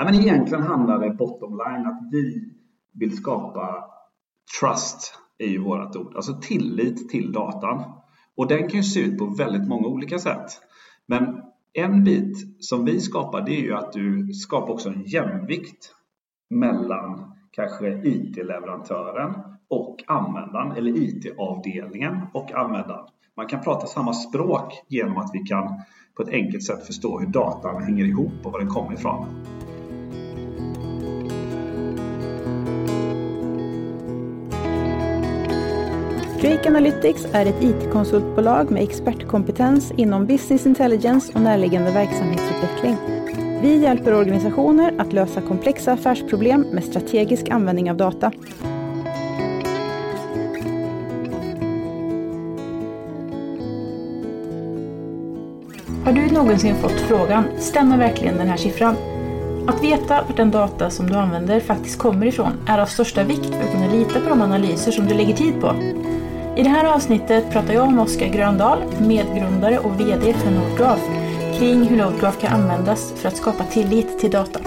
Ja, men egentligen handlar det bottom line att vi vill skapa trust är ju vårt ord, alltså tillit till datan. Och den kan ju se ut på väldigt många olika sätt. Men en bit som vi skapar det är ju att du skapar också en jämvikt mellan kanske IT-leverantören och användaren eller IT-avdelningen och användaren. Man kan prata samma språk genom att vi kan på ett enkelt sätt förstå hur datan hänger ihop och var den kommer ifrån. Drake Analytics är ett IT-konsultbolag med expertkompetens inom business intelligence och närliggande verksamhetsutveckling. Vi hjälper organisationer att lösa komplexa affärsproblem med strategisk användning av data. Har du någonsin fått frågan, stämmer verkligen den här siffran? Att veta vart den data som du använder faktiskt kommer ifrån är av största vikt för att kunna lita på de analyser som du lägger tid på. I det här avsnittet pratar jag med Oskar Gröndahl, medgrundare och VD för Nordgraf, kring hur Nordgraf kan användas för att skapa tillit till data.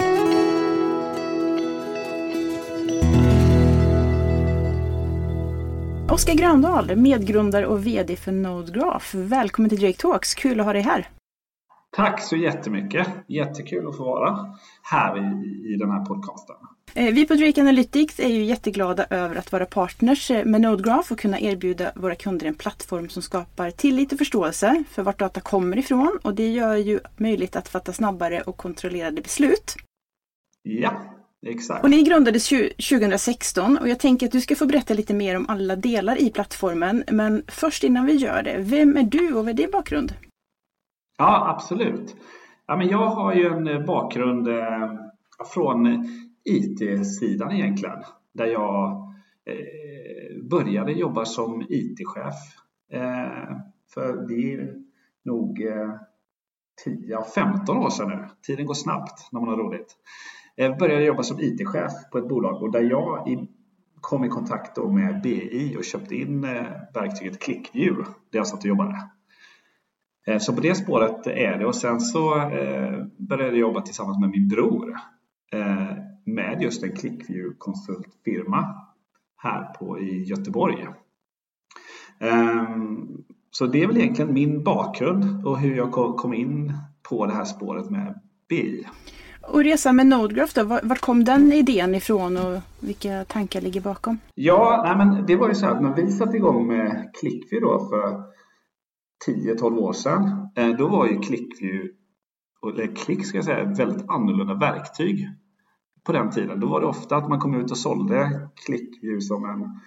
Oskar Gröndahl, medgrundare och VD för NodeGraph. Välkommen till Drake Talks, kul att ha dig här. Tack så jättemycket! Jättekul att få vara här i, i den här podcasten. Eh, vi på Drake Analytics är ju jätteglada över att vara partners eh, med Nodegraph och kunna erbjuda våra kunder en plattform som skapar tillit och förståelse för vart data kommer ifrån och det gör ju möjligt att fatta snabbare och kontrollerade beslut. Ja, exakt. Och ni grundades 2016 och jag tänker att du ska få berätta lite mer om alla delar i plattformen. Men först innan vi gör det, vem är du och vad är din bakgrund? Ja, absolut. Ja, men jag har ju en eh, bakgrund från IT-sidan egentligen. Där jag eh, började jobba som IT-chef. Eh, för det är nog eh, 10-15 år sedan nu. Tiden går snabbt när man har roligt. Jag började jobba som IT-chef på ett bolag och där jag i, kom i kontakt med BI och köpte in eh, verktyget ClickView där jag satt och jobbade. Eh, så på det spåret är det och sen så eh, började jag jobba tillsammans med min bror med just en ClickView konsultfirma här på, i Göteborg. Ehm, så det är väl egentligen min bakgrund och hur jag kom in på det här spåret med BI. Och resan med Nodegraph då, vart kom den idén ifrån och vilka tankar ligger bakom? Ja, nej men det var ju så att när vi satte igång med ClickView då för 10-12 år sedan, eh, då var ju ClickView, eller Click ska jag säga, ett väldigt annorlunda verktyg på den tiden. Då var det ofta att man kom ut och sålde ClickView som en,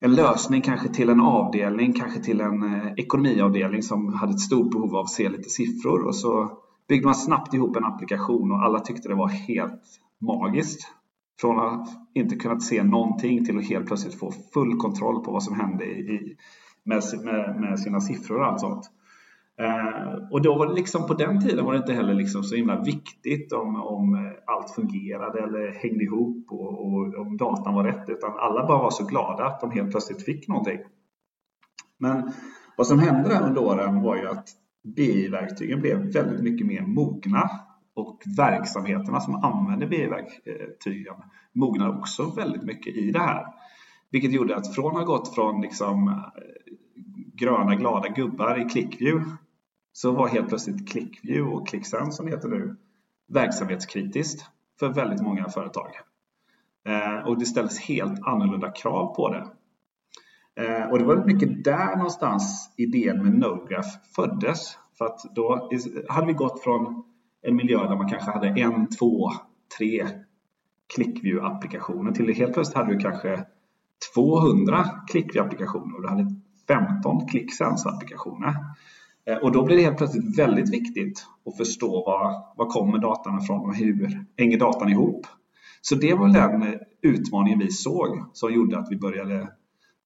en lösning kanske till en avdelning, kanske till en eh, ekonomiavdelning som hade ett stort behov av att se lite siffror och så byggde man snabbt ihop en applikation och alla tyckte det var helt magiskt. Från att inte kunnat se någonting till att helt plötsligt få full kontroll på vad som hände i, med, med, med sina siffror och allt sånt. Eh, och då var det liksom på den tiden var det inte heller liksom så himla viktigt om, om eh, allt fungerade eller hängde ihop och, och om datan var rätt utan alla bara var så glada att de helt plötsligt fick någonting. Men vad som hände under åren var ju att BI-verktygen blev väldigt mycket mer mogna och verksamheterna som använde BI-verktygen mognade också väldigt mycket i det här. Vilket gjorde att från att ha gått från liksom eh, gröna glada gubbar i ClickView så var helt plötsligt ClickView och ClickSense som heter nu verksamhetskritiskt för väldigt många företag. Eh, och det ställdes helt annorlunda krav på det. Eh, och det var mycket där någonstans idén med NoGraph föddes. För att då hade vi gått från en miljö där man kanske hade en, två, tre ClickView-applikationer till helt plötsligt hade du kanske 200 ClickView-applikationer och du hade 15 ClickSense-applikationer. Eh, och då blir det helt plötsligt väldigt viktigt att förstå var, var kommer datan ifrån och hur hänger datan ihop? Så det var den utmaningen vi såg som gjorde att vi började,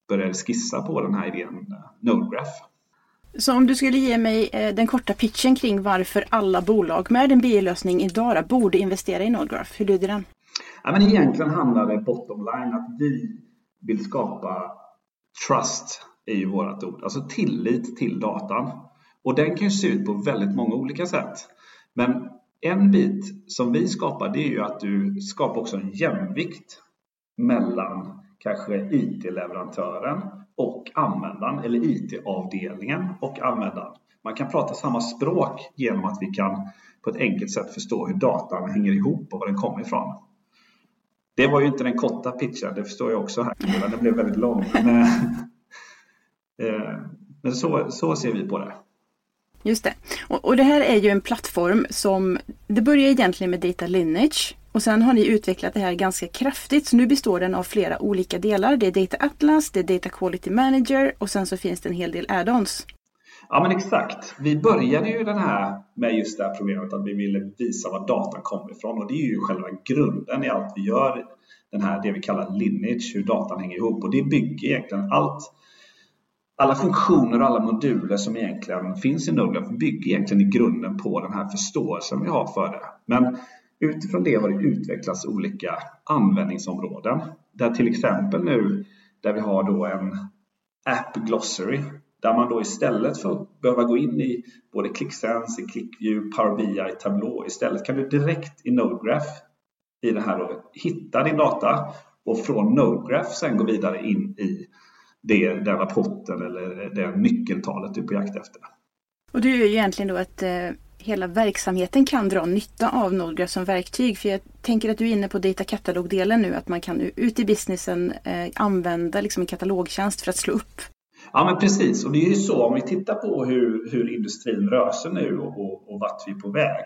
började skissa på den här idén eh, NodeGraph. Så om du skulle ge mig eh, den korta pitchen kring varför alla bolag med en BI-lösning idag borde investera i NodeGraph, hur lyder den? Ja, men egentligen handlar det bottom line att vi vill skapa trust ju vårt ord, alltså tillit till datan. Och den kan ju se ut på väldigt många olika sätt. Men en bit som vi skapar det är ju att du skapar också en jämvikt mellan kanske IT-leverantören och användaren eller IT-avdelningen och användaren. Man kan prata samma språk genom att vi kan på ett enkelt sätt förstå hur datan hänger ihop och var den kommer ifrån. Det var ju inte den korta pitchen, det förstår jag också här. Den blev väldigt lång. Men, eh, men så, så ser vi på det. Just det. Och, och, det här är ju en plattform som, det börjar egentligen med Data Lineage och sen har ni utvecklat det här ganska kraftigt. Så nu består den av flera olika delar. Det är Data Atlas, det är Data Quality Manager och sen så finns det en hel del add-ons. Ja men exakt. Vi började ju den här med just det här problemet att vi ville visa var datan kommer ifrån och det är ju själva grunden i allt vi gör. Den här, det vi kallar lineage, hur datan hänger ihop och det bygger egentligen allt alla funktioner och alla moduler som egentligen finns i Node bygger egentligen i grunden på den här förståelsen vi har för det. Men utifrån det har det utvecklats olika användningsområden. Där till exempel nu där vi har då en App Glossary där man då istället för att behöva gå in i både ClickSense, ClickView, Power BI, Tableau istället kan du direkt i NodeGraph i det här då, hitta din data och från NodeGraph sen gå vidare in i det, den rapporten eller det nyckeltalet du är på jakt efter. Och det är ju egentligen då att eh, hela verksamheten kan dra nytta av Nodgraph som verktyg. För jag tänker att du är inne på data katalogdelen nu, att man kan ut i businessen eh, använda liksom en katalogtjänst för att slå upp. Ja men precis, och det är ju så om vi tittar på hur, hur industrin rör sig nu och, och, och vart vi är på väg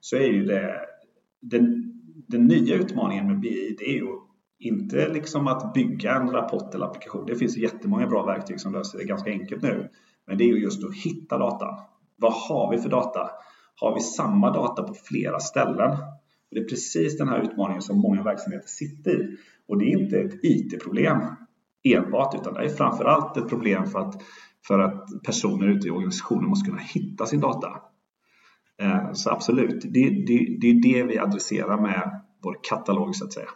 så är ju det den, den nya utmaningen med BI det är ju inte liksom att bygga en rapport eller applikation. Det finns jättemånga bra verktyg som löser det ganska enkelt nu. Men det är ju just att hitta datan. Vad har vi för data? Har vi samma data på flera ställen? Och det är precis den här utmaningen som många verksamheter sitter i. Och det är inte ett IT-problem enbart, utan det är framförallt ett problem för att, för att personer ute i organisationen måste kunna hitta sin data. Eh, så absolut, det, det, det är det vi adresserar med vår katalog så att säga.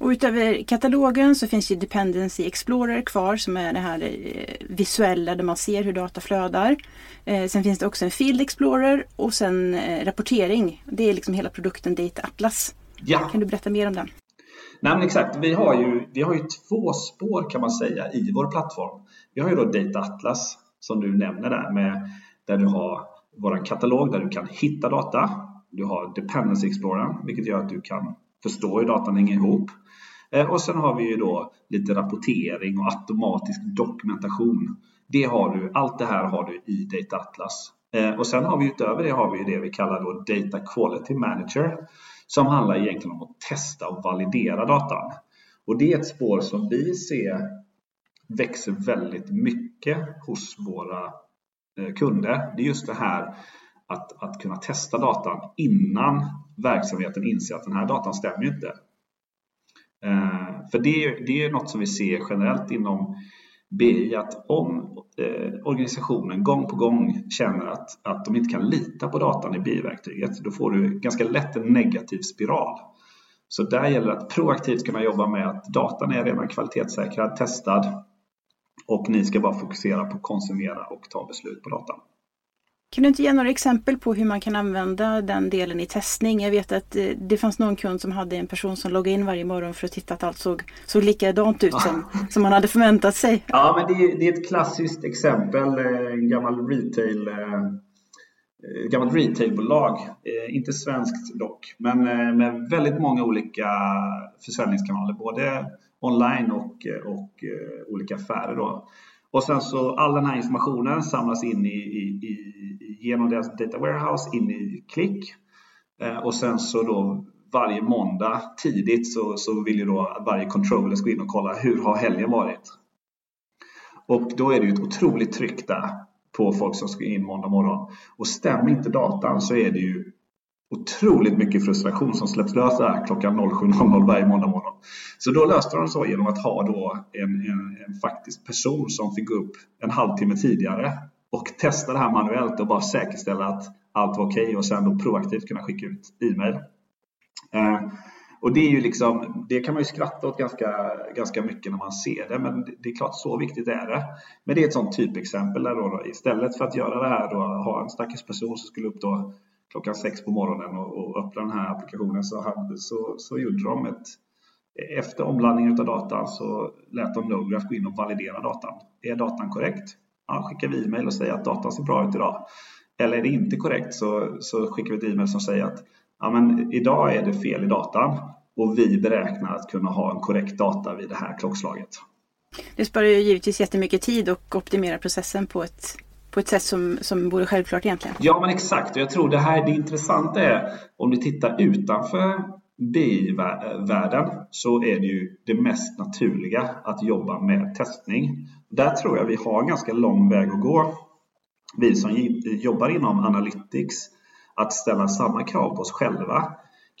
Och utöver katalogen så finns ju Dependency Explorer kvar som är det här eh, visuella där man ser hur data flödar. Eh, sen finns det också en Field Explorer och sen eh, rapportering. Det är liksom hela produkten Data Atlas. Ja. Kan du berätta mer om den? Nej, men exakt. Vi har, ju, vi har ju två spår kan man säga i vår plattform. Vi har ju då Data Atlas som du nämner där med där du har vår katalog där du kan hitta data. Du har Dependency Explorer vilket gör att du kan förstå hur datan hänger ihop. Eh, och sen har vi ju då lite rapportering och automatisk dokumentation. Det har du, allt det här har du i Data Atlas. Eh, och sen har vi utöver det har vi det vi kallar då Data Quality Manager som handlar egentligen om att testa och validera datan. Och det är ett spår som vi ser växer väldigt mycket hos våra eh, kunder. Det är just det här att, att kunna testa datan innan verksamheten inser att den här datan stämmer inte. Eh, för det, det är något som vi ser generellt inom BI att om eh, organisationen gång på gång känner att, att de inte kan lita på datan i BI-verktyget då får du ganska lätt en negativ spiral. Så där gäller det att proaktivt kunna jobba med att datan är redan kvalitetssäkrad, testad och ni ska bara fokusera på att konsumera och ta beslut på datan. Kan du inte ge några exempel på hur man kan använda den delen i testning? Jag vet att eh, det fanns någon kund som hade en person som loggade in varje morgon för att titta att allt såg, såg likadant ut som, som man hade förväntat sig. Ja, men det är, det är ett klassiskt exempel, eh, en gammal retail eh, gammalt retailbolag, inte svenskt dock, men med väldigt många olika försäljningskanaler, både online och, och olika affärer. Då. Och sen så all den här informationen samlas in i, i, i, genom deras data warehouse in i Click. Eh, och sen så då varje måndag tidigt så, så vill ju då varje controller gå in och kolla hur har helgen varit. Och då är det ju ett otroligt tryck där på folk som ska in måndag morgon. Och stämmer inte datan så är det ju otroligt mycket frustration som släpps lös där klockan 07.00 varje måndag morgon. Så då löste de så genom att ha då en, en, en faktisk person som fick gå upp en halvtimme tidigare och testa det här manuellt och bara säkerställa att allt var okej okay och sen då proaktivt kunna skicka ut e-mail. Eh, och det är ju liksom, det kan man ju skratta åt ganska, ganska mycket när man ser det, men det är klart så viktigt är det. Men det är ett sånt typexempel där då, då istället för att göra det här då, ha en stackars person som skulle upp då klockan sex på morgonen och, och öppnade den här applikationen så, hade, så, så gjorde de ett efter omladdningen av datan så lät de Nograph gå in och validera datan. Är datan korrekt? Ja, skickar vi e-mail och säger att datan ser bra ut idag. Eller är det inte korrekt så, så skickar vi ett e-mail som säger att ja, men idag är det fel i datan och vi beräknar att kunna ha en korrekt data vid det här klockslaget. Det sparar ju givetvis jättemycket tid och optimerar processen på ett, på ett sätt som, som vore självklart egentligen. Ja, men exakt. Och jag tror det här det intressanta är om du tittar utanför BI-världen så är det ju det mest naturliga att jobba med testning. Där tror jag vi har en ganska lång väg att gå. Vi som jobbar inom Analytics, att ställa samma krav på oss själva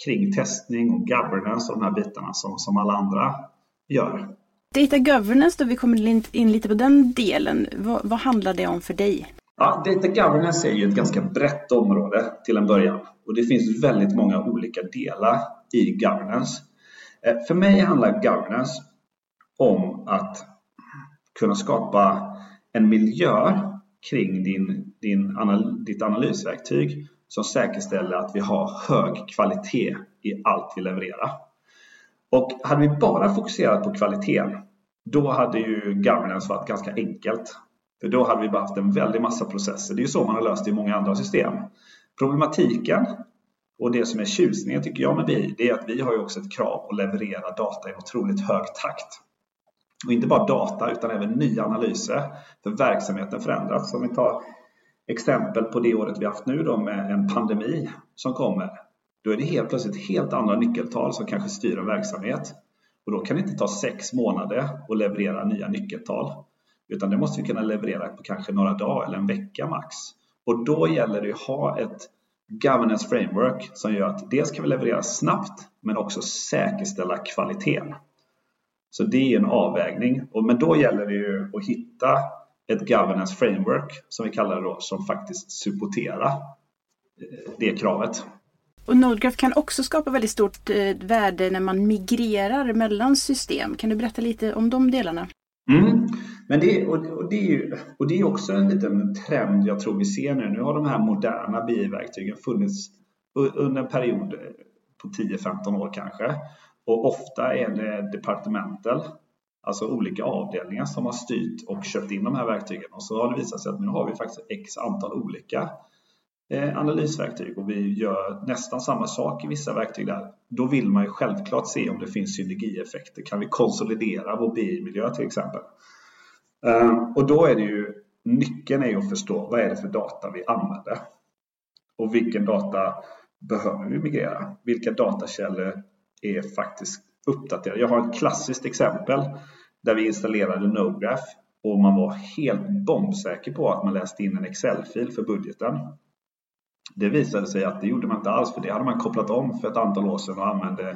kring testning och governance och de här bitarna som, som alla andra gör. Data governance, då vi kommer in lite på den delen. Vad, vad handlar det om för dig? Ja, data governance är ju ett ganska brett område till en början och det finns väldigt många olika delar i governance. Eh, för mig handlar governance om att kunna skapa en miljö kring din, din anal ditt analysverktyg som säkerställer att vi har hög kvalitet i allt vi levererar. Och hade vi bara fokuserat på kvaliteten, då hade ju governance varit ganska enkelt. För då hade vi bara haft en väldig massa processer. Det är ju så man har löst det i många andra system. Problematiken och det som är tjusningen tycker jag med BI, det är att vi har ju också ett krav att leverera data i en otroligt hög takt. Och inte bara data utan även nya analyser. För verksamheten förändras. Om vi tar exempel på det året vi haft nu då med en pandemi som kommer. Då är det helt plötsligt helt andra nyckeltal som kanske styr en verksamhet. Och då kan det inte ta sex månader att leverera nya nyckeltal. Utan det måste vi kunna leverera på kanske några dagar eller en vecka max. Och då gäller det att ha ett governance framework som gör att dels kan vi leverera snabbt men också säkerställa kvaliteten. Så det är en avvägning. Men då gäller det ju att hitta ett governance framework som vi kallar det då, som faktiskt supporterar eh, det kravet. Och Nodgraph kan också skapa väldigt stort eh, värde när man migrerar mellan system. Kan du berätta lite om de delarna? Mm. Men det, och, det är ju, och det är också en liten trend jag tror vi ser nu. Nu har de här moderna BI-verktygen funnits under en period på 10-15 år kanske. Och ofta är det departemental, alltså olika avdelningar som har styrt och köpt in de här verktygen. Och så har det visat sig att nu har vi faktiskt x antal olika Eh, analysverktyg och vi gör nästan samma sak i vissa verktyg där. Då vill man ju självklart se om det finns synergieffekter. Kan vi konsolidera vår BI-miljö till exempel? Ehm, och då är det ju nyckeln är ju att förstå vad är det för data vi använder och vilken data behöver vi migrera? Vilka datakällor är faktiskt uppdaterade? Jag har ett klassiskt exempel där vi installerade Nograph och man var helt bombsäker på att man läste in en Excel-fil för budgeten. Det visade sig att det gjorde man inte alls för det hade man kopplat om för ett antal år sedan och använde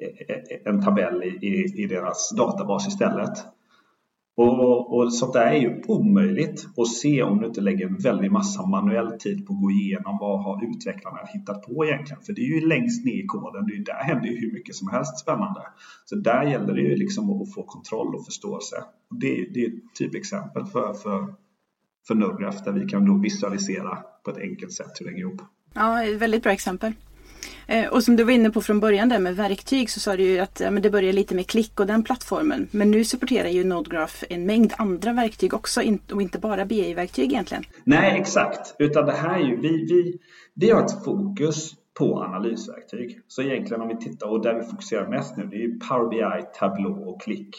eh, eh, en tabell i, i, i deras databas istället. Och, och sånt där är ju omöjligt att se om du inte lägger en väldig massa manuell tid på att gå igenom vad har utvecklarna hittat på egentligen. För det är ju längst ner i koden, det är där händer ju hur mycket som helst spännande. Så där gäller det ju liksom att få kontroll och förståelse. Och det, det är ett typexempel för, för, för Nograph där vi kan då visualisera på ett enkelt sätt hur det hänger ihop. Ja, väldigt bra exempel. Eh, och som du var inne på från början där med verktyg så sa du ju att ja, det börjar lite med klick och den plattformen. Men nu supporterar ju Nodgraph en mängd andra verktyg också och inte bara BI-verktyg egentligen. Nej, exakt. Utan det här är ju, vi, vi, vi har ett fokus på analysverktyg. Så egentligen om vi tittar och där vi fokuserar mest nu det är ju Power BI, Tableau och Klick.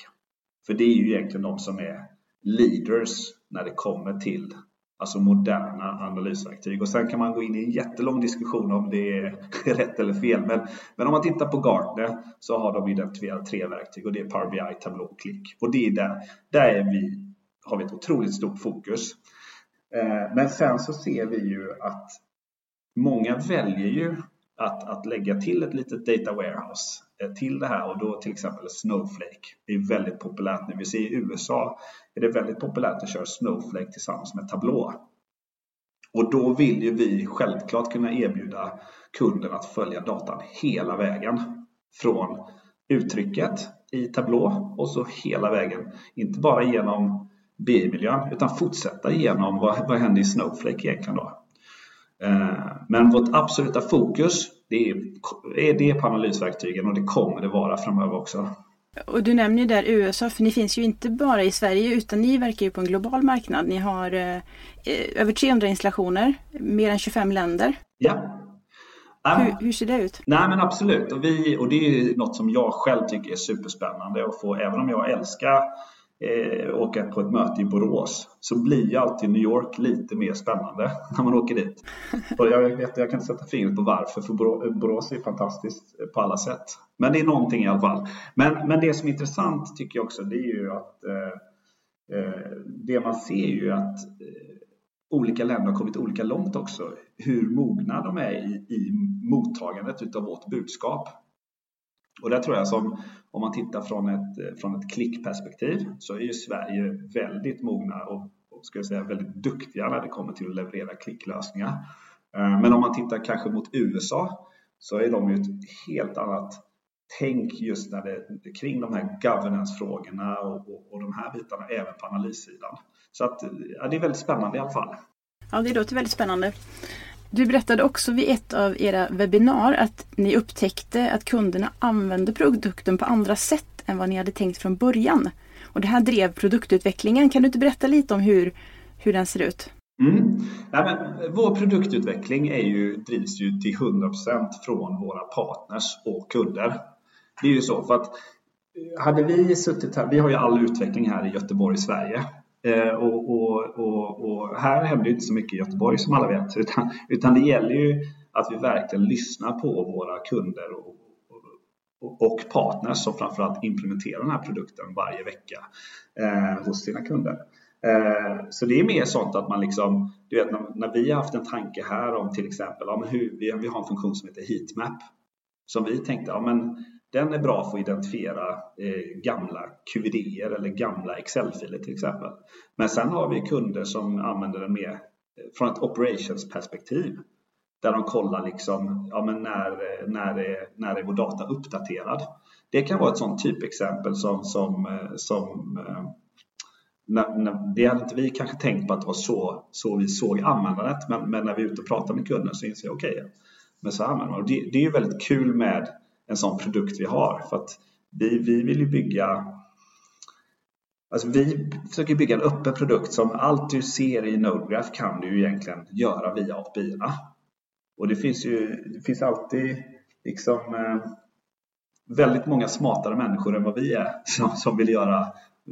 För det är ju egentligen de som är leaders när det kommer till alltså moderna analysverktyg. Och sen kan man gå in i en jättelång diskussion om det är rätt eller fel. Men, men om man tittar på Gartner så har de identifierat tre verktyg och det är Power BI, Tableau och Click. Och det är där, där är vi, har vi ett otroligt stort fokus. Eh, men sen så ser vi ju att många väljer ju att, att lägga till ett litet data warehouse Eh, till det här och då till exempel Snowflake. Det är väldigt populärt nu. Vi ser i USA är det väldigt populärt att köra Snowflake tillsammans med Tableau. Och då vill ju vi självklart kunna erbjuda kunden att följa datan hela vägen. Från uttrycket i Tableau och så hela vägen. Inte bara genom BI-miljön utan fortsätta genom vad, vad händer i Snowflake egentligen då. Eh, men vårt absoluta fokus det är, är det på analysverktygen och det kommer det vara framöver också. Och du nämner ju där USA, för ni finns ju inte bara i Sverige utan ni verkar ju på en global marknad. Ni har eh, över 300 installationer, mer än 25 länder. Ja. Hur, hur, ser det ut? Nej men absolut, och, vi, och det är något som jag själv tycker är superspännande att få, även om jag älskar eh, åka på ett möte i Borås så blir ju alltid New York lite mer spännande när man åker dit. Och jag, vet, jag kan inte sätta fingret på varför, för Borås är fantastiskt på alla sätt. Men det är någonting i alla fall. Men, men det som är intressant tycker jag också, det är ju att eh, eh det man ser ju att eh, olika länder har kommit olika långt också. Hur mogna de är i, i mottagandet utav vårt budskap. Och där tror jag som om man tittar från ett, från ett klickperspektiv så är ju Sverige väldigt mogna och, och ska jag säga, väldigt duktiga när det kommer till att leverera klicklösningar. Eh, men om man tittar kanske mot USA så är de ju ett helt annat tänk just när det, kring de här governance-frågorna och, och, och de här bitarna även på analyssidan. Så att, ja, det är väldigt spännande i alla fall. Ja, det låter väldigt spännande. Du berättade också vid ett av era webbinar att ni upptäckte att kunderna använde produkten på andra sätt än vad ni hade tänkt från början. Och det här drev produktutvecklingen. Kan du inte berätta lite om hur, hur den ser ut? Mm. Nej, men, vår produktutveckling är ju, drivs ju till 100% från våra partners och kunder. Det är ju så för att hade vi suttit här, vi har ju all utveckling här i Göteborg, Sverige. Eh, och, och, och, och, här händer ju inte så mycket i Göteborg som alla vet, utan, utan det gäller ju att vi verkligen lyssnar på våra kunder och, och partners som framförallt implementerar den här produkten varje vecka eh, hos sina kunder. Eh, så det är mer sånt att man liksom, du vet när, när, vi har haft en tanke här om till exempel, ja, men hur, vi, vi har en funktion som heter heatmap som vi tänkte, ja men den är bra för att identifiera eh, gamla qvd eller gamla Excel-filer till exempel. Men sen har vi kunder som använder den mer eh, från ett operations-perspektiv. Där de kollar liksom, ja, men när, eh, när, är, när är vår data uppdaterad? Det kan vara ett sånt typexempel som, som, eh, som när, när, det hade inte vi kanske tänkt på att det var så, så vi såg användandet, men, men när vi är ute och pratar med kunden så inser jag okej, okay, men så använder man det. Det är ju väldigt kul med en sån produkt vi har. För att vi, vi vill ju bygga Alltså vi försöker bygga en öppen produkt som allt du ser i Nodegraph kan du ju egentligen göra via API-erna. Och det finns ju det finns alltid liksom eh, väldigt många smartare människor än vad vi är som, som vill göra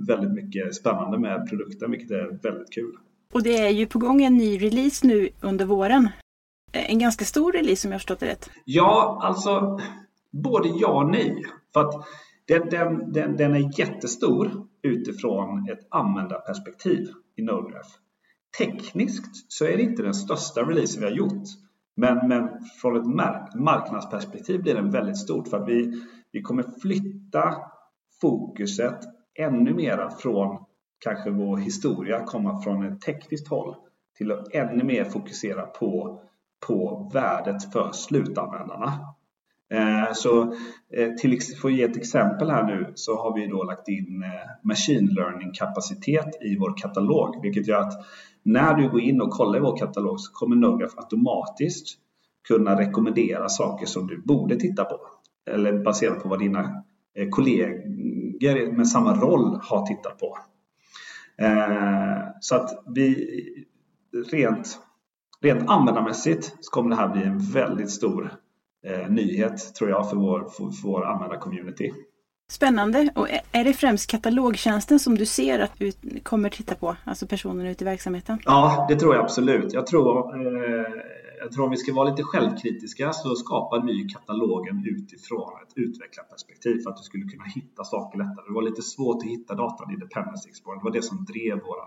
väldigt mycket spännande med produkten, vilket är väldigt kul. Och det är ju på gång en ny release nu under våren. En ganska stor release om jag förstått det rätt. Ja, alltså Både ja och nej. För att den, den, den, den är jättestor utifrån ett användarperspektiv i Node.graph. Tekniskt så är det inte den största releasen vi har gjort. Men, men från ett mark marknadsperspektiv blir den väldigt stort för att vi, vi kommer flytta fokuset ännu mera från kanske vår historia, komma från ett tekniskt håll till att ännu mer fokusera på, på värdet för slutanvändarna. Eh, så eh, till, för att ge ett exempel här nu så har vi då lagt in eh, machine learning kapacitet i vår katalog vilket gör att när du går in och kollar i vår katalog så kommer Nograph automatiskt kunna rekommendera saker som du borde titta på eller baserat på vad dina kollegor med samma roll har tittat på. Så att vi rent, rent användarmässigt så kommer det här bli en väldigt stor eh, nyhet tror jag för vår, för, för vår användarcommunity. Spännande. Och är det främst katalogtjänsten som du ser att du kommer titta på, alltså personen ute i verksamheten? Ja, det tror jag absolut. Jag tror, eh, jag tror om vi ska vara lite självkritiska så skapar vi katalogen utifrån ett utvecklarperspektiv för att du skulle kunna hitta saker lättare. Det var lite svårt att hitta datan i Dependency Explorer. Det var det som drev vår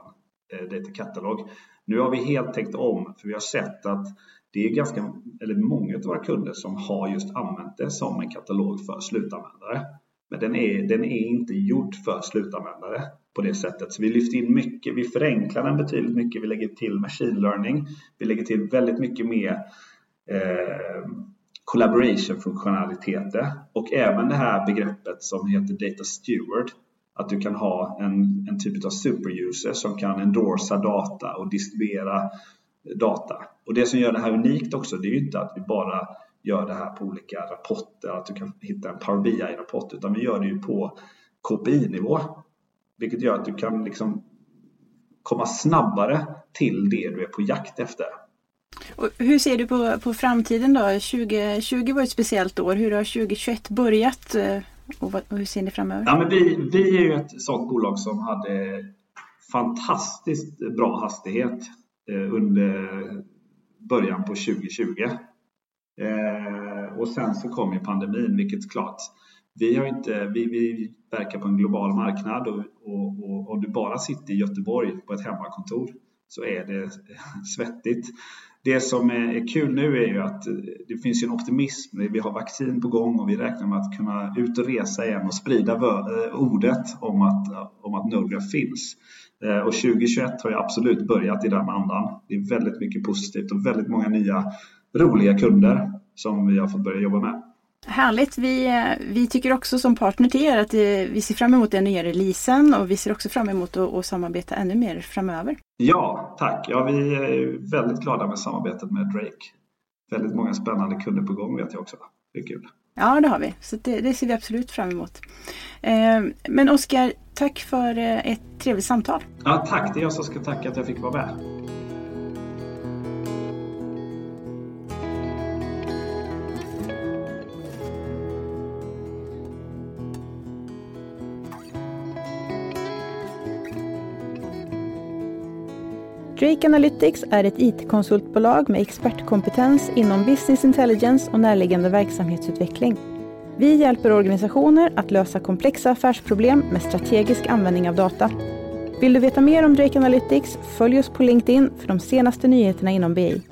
eh, data katalog. Nu har vi helt tänkt om för vi har sett att det är ganska, eller många av våra kunder som har just använt det som en katalog för slutanvändare. Men den är, den är inte gjord för slutanvändare på det sättet. Så vi lyfter in mycket, vi förenklar den betydligt mycket. Vi lägger till machine learning. Vi lägger till väldigt mycket mer eh, collaboration-funktionaliteter och även det här begreppet som heter data steward. Att du kan ha en, en typ av superuser som kan endorsa data och distribuera data. Och det som gör det här unikt också, det är ju inte att vi bara gör det här på olika rapporter, att du kan hitta en Power BI-rapport, utan vi gör det ju på KPI-nivå. Vilket gör att du kan liksom komma snabbare till det du är på jakt efter. Och hur ser du på, på framtiden då? 2020 var ett speciellt år. Hur har 2021 börjat eh, och, vad, och hur ser ni framöver? Ja, men vi, vi är ju ett sådant bolag som hade fantastiskt bra hastighet Eh, under början på 2020. Eh, och sen så kom ju pandemin, vilket klart, vi, har inte, vi, vi verkar på en global marknad och, och, och om du bara sitter i Göteborg på ett hemmakontor så är det svettigt. Det som är kul nu är ju att det finns en optimism. Vi har vaccin på gång och vi räknar med att kunna ut och resa igen och sprida eh, ordet om att, om att Nograph finns. Eh, och 2021 har ju absolut börjat i den andan. Det är väldigt mycket positivt och väldigt många nya roliga kunder som vi har fått börja jobba med. Härligt! Vi, vi tycker också som partner till er att vi ser fram emot den nya releasen och vi ser också fram emot att, att samarbeta ännu mer framöver. Ja, tack! Ja, vi är väldigt glada med samarbetet med Drake. Väldigt många spännande kunder på gång vet jag också. Det är kul. Ja, det har vi. Så det, det ser vi absolut fram emot. Eh, men Oskar, tack för eh, ett trevligt samtal. Ja, tack! Det är jag som ska tacka att jag fick vara med. Drake Analytics är ett IT-konsultbolag med expertkompetens inom business intelligence och närliggande verksamhetsutveckling. Vi hjälper organisationer att lösa komplexa affärsproblem med strategisk användning av data. Vill du veta mer om Drake Analytics? Följ oss på LinkedIn för de senaste nyheterna inom BI.